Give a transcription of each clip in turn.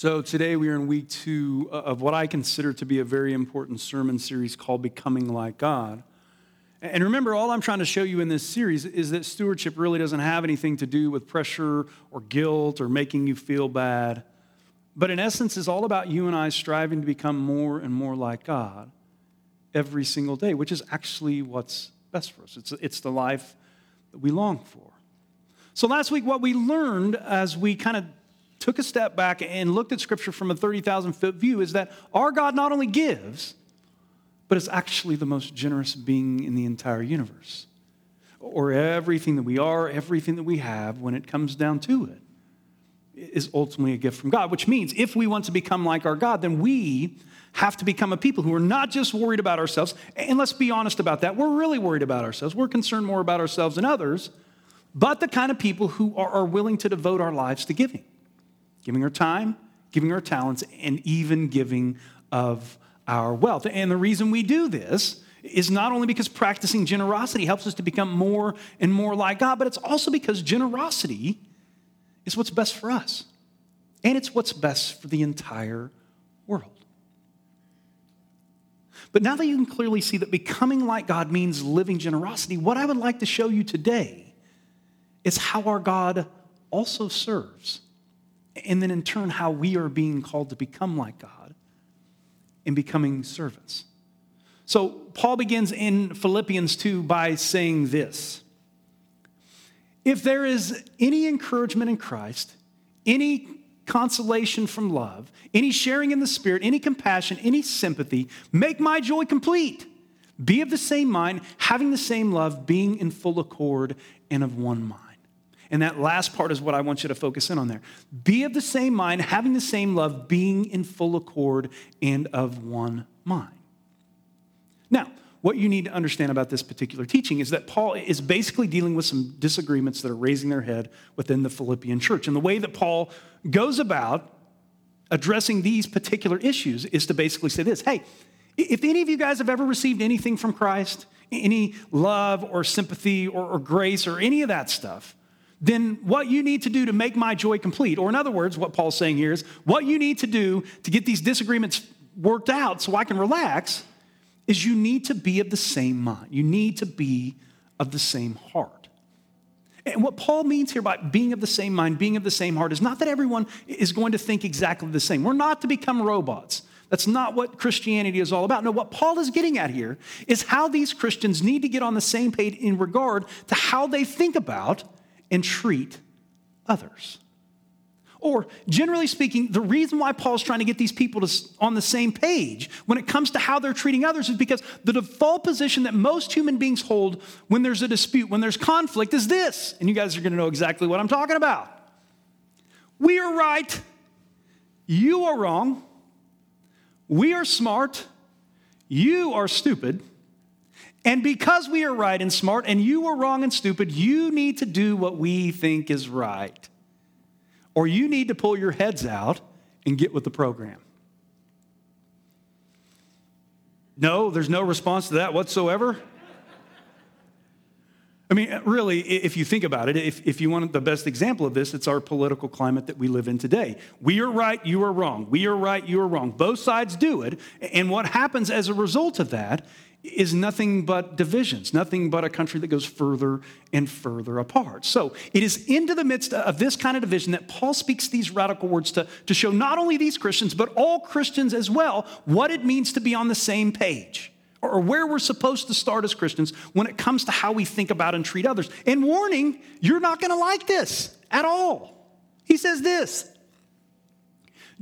So, today we are in week two uh, of what I consider to be a very important sermon series called Becoming Like God. And remember, all I'm trying to show you in this series is that stewardship really doesn't have anything to do with pressure or guilt or making you feel bad. But in essence, it's all about you and I striving to become more and more like God every single day, which is actually what's best for us. It's, it's the life that we long for. So, last week, what we learned as we kind of took a step back and looked at Scripture from a 30,000 foot view is that our God not only gives, but is actually the most generous being in the entire universe. Or everything that we are, everything that we have, when it comes down to it, is ultimately a gift from God, which means if we want to become like our God, then we have to become a people who are not just worried about ourselves. And let's be honest about that. We're really worried about ourselves. We're concerned more about ourselves than others, but the kind of people who are, willing to devote our lives to giving giving our time, giving our talents, and even giving of our wealth. And the reason we do this is not only because practicing generosity helps us to become more and more like God, but it's also because generosity is what's best for us. And it's what's best for the entire world. But now that you can clearly see that becoming like God means living generosity, what I would like to show you today is how our God also serves and then in turn, how we are being called to become like God in becoming servants. So, Paul begins in Philippians 2 by saying this If there is any encouragement in Christ, any consolation from love, any sharing in the Spirit, any compassion, any sympathy, make my joy complete. Be of the same mind, having the same love, being in full accord and of one mind. And that last part is what I want you to focus in on there. Be of the same mind, having the same love, being in full accord and of one mind. Now, what you need to understand about this particular teaching is that Paul is basically dealing with some disagreements that are raising their head within the Philippian church. And the way that Paul goes about addressing these particular issues is to basically say this hey, if any of you guys have ever received anything from Christ, any love or sympathy or, or grace or any of that stuff, then what you need to do to make my joy complete, or in other words, what Paul's saying here is what you need to do to get these disagreements worked out so I can relax is you need to be of the same mind. You need to be of the same heart. And what Paul means here by being of the same mind, being of the same heart, is not that everyone is going to think exactly the same. We're not to become robots. That's not what Christianity is all about. No, what Paul is getting at here is how these Christians need to get on the same page in regard to how they think about and treat others. Or, generally speaking, the reason why Paul's trying to get these people to, on the same page when it comes to how they're treating others is because the default position that most human beings hold when there's a dispute, when there's conflict, is this. And you guys are going to know exactly what I'm talking about. We are right, you are wrong, we are smart, you are stupid. And because we are right and smart and you are wrong and stupid, you need to do what we think is right. Or you need to pull your heads out and get with the program. No, there's no response to that whatsoever. I mean, really, if you think about it, if, if you want the best example of this, it's our political climate that we live in today. We are right, you are wrong. We are right, you are wrong. Both sides do it. And what happens as a result of that is nothing but divisions, nothing but a country that goes further and further apart. So it is into the midst of this kind of division that Paul speaks these radical words to, to show not only these Christians, but all Christians as well, what it means to be on the same page or where we're supposed to start as Christians when it comes to how we think about and treat others. And warning, you're not going to like this at all. He says this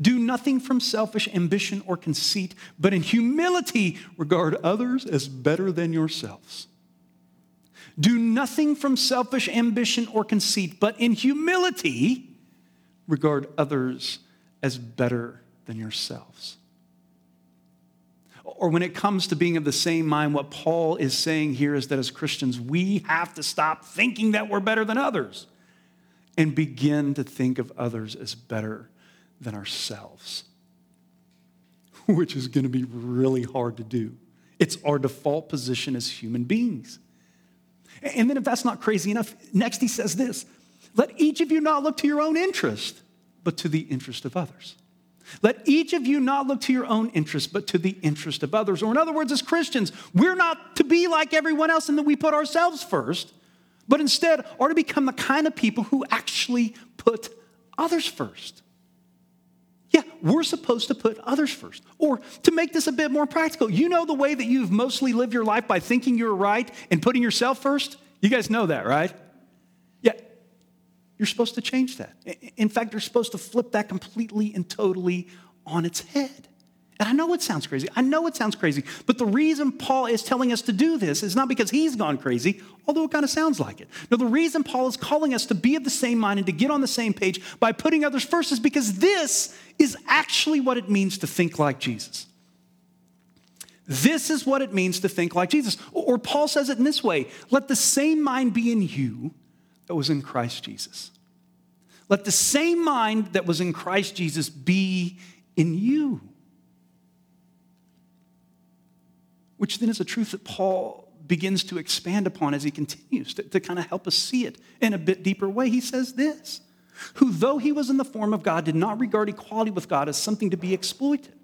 do nothing from selfish ambition or conceit, but in humility regard others as better than yourselves. Do nothing from selfish ambition or conceit, but in humility regard others as better than yourselves. Or when it comes to being of the same mind, what Paul is saying here is that as Christians, we have to stop thinking that we're better than others and begin to think of others as better than ourselves, which is going to be really hard to do. It's our default position as human beings. And then, if that's not crazy enough, next he says this let each of you not look to your own interest, but to the interest of others. Let each of you not look to your own interest, but to the interest of others. Or, in other words, as Christians, we're not to be like everyone else in that we put ourselves first, but instead are to become the kind of people who actually put others first. Yeah, we're supposed to put others first. Or to make this a bit more practical, you know the way that you've mostly lived your life by thinking you're right and putting yourself first? You guys know that, right? You're supposed to change that. In fact, you're supposed to flip that completely and totally on its head. And I know it sounds crazy. I know it sounds crazy. But the reason Paul is telling us to do this is not because he's gone crazy, although it kind of sounds like it. No, the reason Paul is calling us to be of the same mind and to get on the same page by putting others first is because this is actually what it means to think like Jesus. This is what it means to think like Jesus. Or Paul says it in this way let the same mind be in you that was in Christ Jesus. Let the same mind that was in Christ Jesus be in you. which then is a truth that Paul begins to expand upon as he continues to, to kind of help us see it in a bit deeper way. He says this Who, though he was in the form of God, did not regard equality with God as something to be exploited.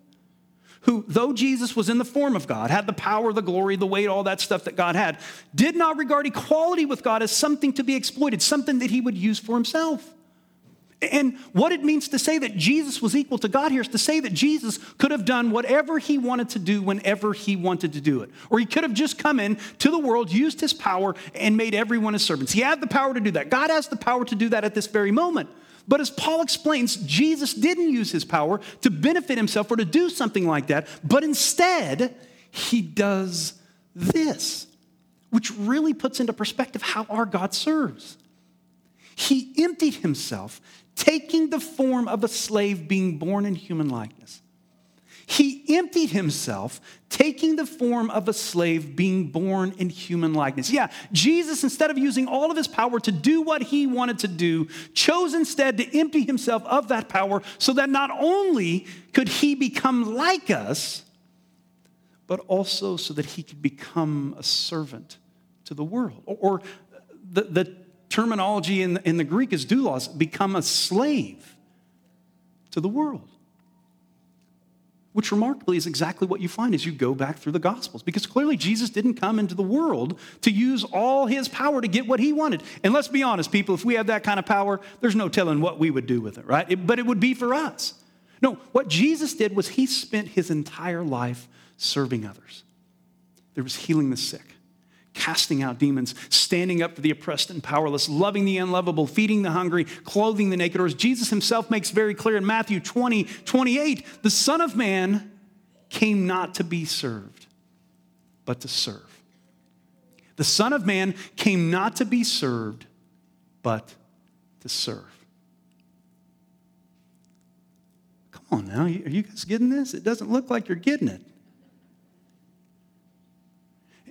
Who, though Jesus was in the form of God, had the power, the glory, the weight, all that stuff that God had, did not regard equality with God as something to be exploited, something that he would use for himself. And what it means to say that Jesus was equal to God here is to say that Jesus could have done whatever he wanted to do whenever he wanted to do it. Or he could have just come in to the world, used his power, and made everyone his servants. He had the power to do that. God has the power to do that at this very moment. But as Paul explains, Jesus didn't use his power to benefit himself or to do something like that, but instead, he does this, which really puts into perspective how our God serves. He emptied himself taking the form of a slave, being born in human likeness. He emptied himself, taking the form of a slave, being born in human likeness. Yeah, Jesus, instead of using all of his power to do what he wanted to do, chose instead to empty himself of that power so that not only could he become like us, but also so that he could become a servant to the world. Or, the, the terminology in, in the Greek is doulos, become a slave to the world. Which remarkably is exactly what you find as you go back through the Gospels. Because clearly Jesus didn't come into the world to use all his power to get what he wanted. And let's be honest, people, if we had that kind of power, there's no telling what we would do with it, right? It, but it would be for us. No, what Jesus did was he spent his entire life serving others. There was healing the sick, casting out demons, standing up for the oppressed and powerless, loving the unlovable, feeding the hungry, clothing the naked. Or as Jesus himself makes very clear in Matthew 20, 28, the Son of Man came not to be served, but to serve. The Son of Man came not to be served, but to serve. Come on now, are you guys getting this? It doesn't look like you're getting it.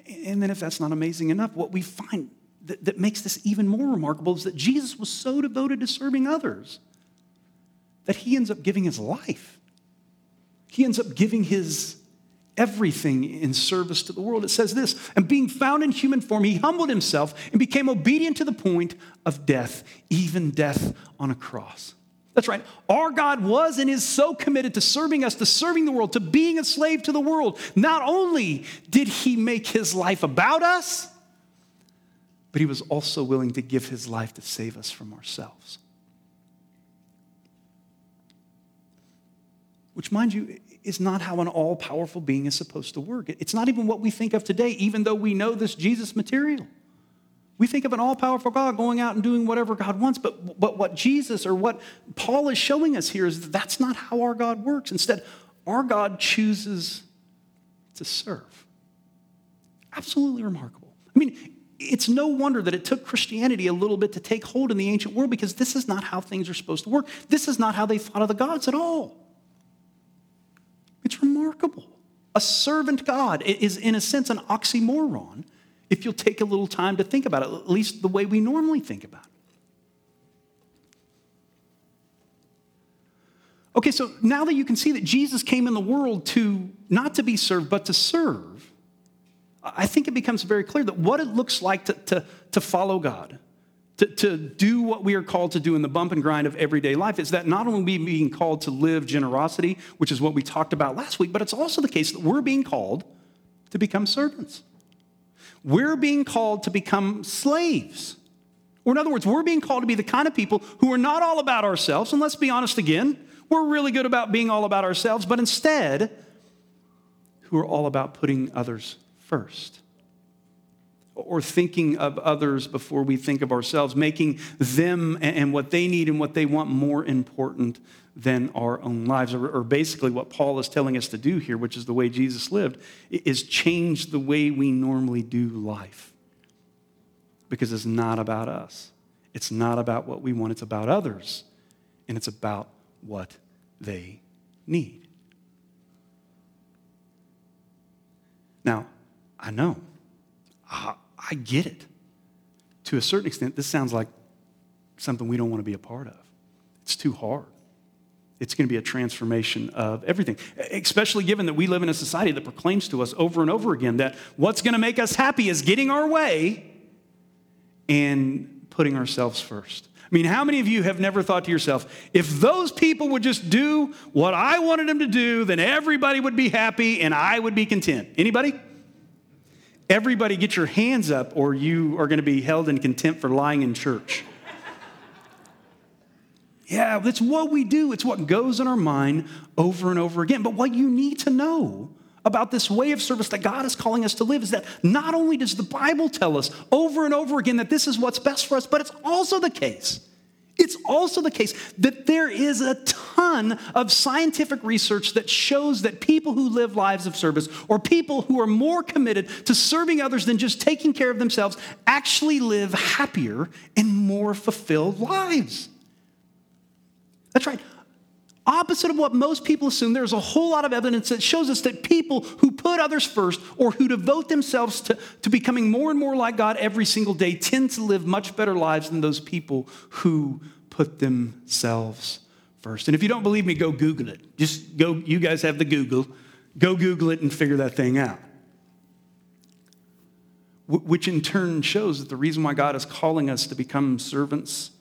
And then, if that's not amazing enough, what we find that, that makes this even more remarkable is that Jesus was so devoted to serving others that he ends up giving his life. He ends up giving his everything in service to the world. It says this, and being found in human form, he humbled himself and became obedient to the point of death, even death on a cross. That's right. Our God was and is so committed to serving us, to serving the world, to being a slave to the world. Not only did he make his life about us, but he was also willing to give his life to save us from ourselves. Which, mind you, is not how an all powerful being is supposed to work. It's not even what we think of today, even though we know this Jesus material. We think of an all powerful God going out and doing whatever God wants, but, but what Jesus or what Paul is showing us here is that that's not how our God works. Instead, our God chooses to serve. Absolutely remarkable. I mean, it's no wonder that it took Christianity a little bit to take hold in the ancient world because this is not how things are supposed to work. This is not how they thought of the gods at all. It's remarkable. a servant God is, in a sense, an oxymoron if you'll take a little time to think about it, at least the way we normally think about it. Okay, so now that you can see that Jesus came in the world to not to be served, but to serve, I think it becomes very clear that what it looks like to, to, to follow God, to, to do what we are called to do in the bump and grind of everyday life is that not only are we being called to live generosity, which is what we talked about last week, but it's also the case that we're being called to become servants. We're being called to become slaves. Or, in other words, we're being called to be the kind of people who are not all about ourselves. And let's be honest again, we're really good about being all about ourselves, but instead, who are all about putting others first or thinking of others before we think of ourselves, making them and what they need and what they want more important than our own lives. Or, basically, what Paul is telling us to do here, which is the way Jesus lived, is change the way we normally do life. Because it's not about us, it's not about what we want, it's about others, and it's about what they need. Now, I know. I get it. To a certain extent, this sounds like something we don't want to be a part of. It's too hard. It's going to be a transformation of everything, especially given that we live in a society that proclaims to us over and over again that what's going to make us happy is getting our way and putting ourselves first. I mean, how many of you have never thought to yourself, if those people would just do what I wanted them to do, then everybody would be happy and I would be content? Anybody? Everybody get your hands up, or you are going to be held in contempt for lying in church. yeah, that's what we do. It's what goes in our mind over and over again. But what you need to know about this way of service that God is calling us to live is that not only does the Bible tell us over and over again that this is what's best for us, but it's also the case it's also the case that there is a ton of scientific research that shows that people who live lives of service or people who are more committed to serving others than just taking care of themselves actually live happier and more fulfilled lives. That's right. Opposite of what most people assume, there's a whole lot of evidence that shows us that people who put others first or who devote themselves to, to becoming more and more like God every single day tend to live much better lives than those people who put themselves first. And if you don't believe me, go Google it. Just go, you guys have the Google. Go Google it and figure that thing out. Which in turn shows that the reason why God is calling us to become servants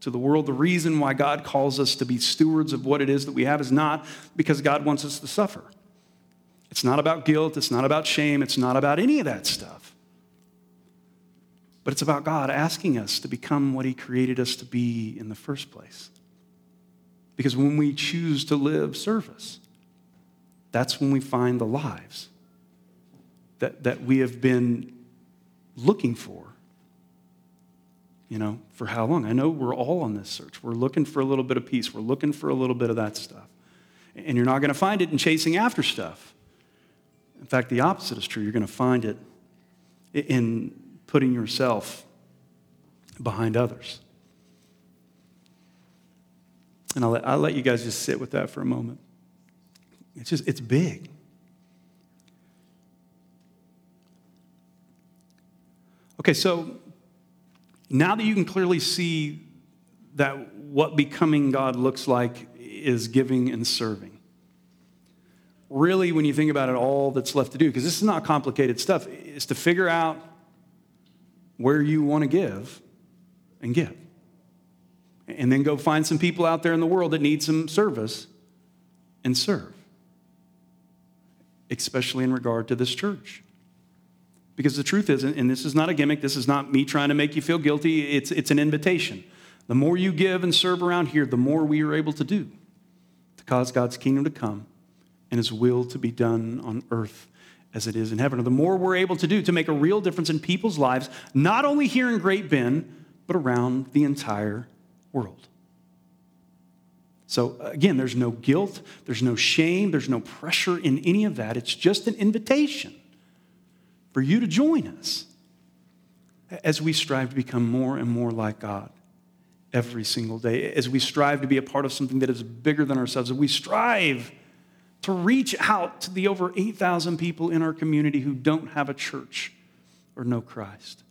to the world. The reason why God calls us to be stewards of what it is that we have is not because God wants us to suffer. It's not about guilt, it's not about shame, it's not about any of that stuff. But it's about God asking us to become what He created us to be in the first place. Because when we choose to live service, that's when we find the lives that, that we have been looking for you know, for how long? I know we're all on this search. We're looking for a little bit of peace. We're looking for a little bit of that stuff. And you're not going to find it in chasing after stuff. In fact, the opposite is true. You're going to find it in putting yourself behind others. And I'll let, I'll let you guys just sit with that for a moment. It's just, it's big. Okay, so now that you can clearly see that what becoming God looks like is giving and serving. Really, when you think about it, all that's left to do, because this is not complicated stuff, is to figure out where you want to give and give. And then go find some people out there in the world that need some service and serve, especially in regard to this church. Because the truth is, and this is not a gimmick, this is not me trying to make you feel guilty, it's, it's an invitation. The more you give and serve around here, the more we are able to do to cause God's kingdom to come and his will to be done on earth as it is in heaven. Or the more we're able to do to make a real difference in people's lives, not only here in Great Bend, but around the entire world. So, again, there's no guilt, there's no shame, there's no pressure in any of that. It's just an invitation for you to join us as we strive to become more and more like God every single day, as we strive to be a part of something that is bigger than ourselves, as we strive to reach out to the over 8,000 people in our community who don't have a church or know Christ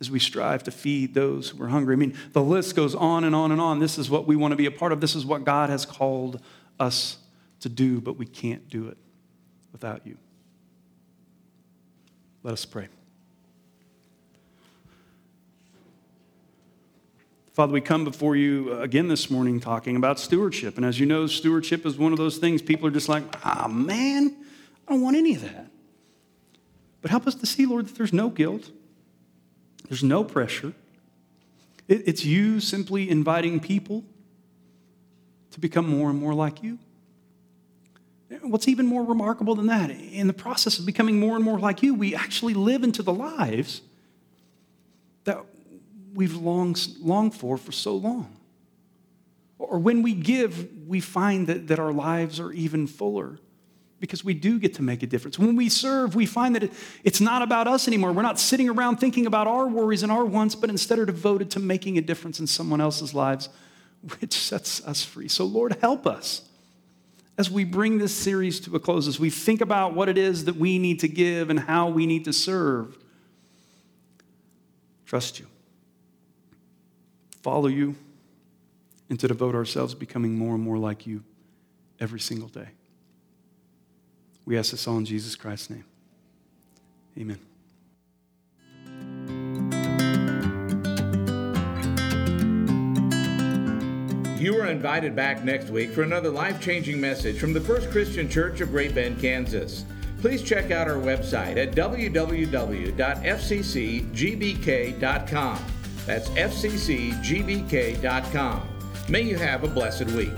as we strive to feed those who are hungry. I mean, the list goes on and on and on. This is what we want to be a part of. This is what God has called us to do, but we can't do it without you. Let us pray. Father, we come before you again this morning talking about stewardship. And as you know, stewardship is one of those things people are just like, ah, man, I don't want any of that. But help us to see, Lord, that there's no guilt, there's no pressure. It's you simply inviting people to become more and more like you. What's even more remarkable than that, in the process of becoming more and more like you, we actually live into the lives that we've longed, longed for for so long. Or when we give, we find that, that our lives are even fuller because we do get to make a difference. When we serve, we find that it, it's not about us anymore. We're not sitting around thinking about our worries and our wants, but instead are devoted to making a difference in someone else's lives, which sets us free. So, Lord, help us as we bring this series to a close, as we think about what it is that we need to give and how we need to serve. Trust you, follow you, and to devote ourselves becoming more and more like you every single day. We ask this all in Jesus Christ's name. Amen. You are invited back next week for another life changing message from the First Christian Church of Great Bend, Kansas. Please check out our website at www.fccgbk.com. That's fccgbk.com. May you have a blessed week.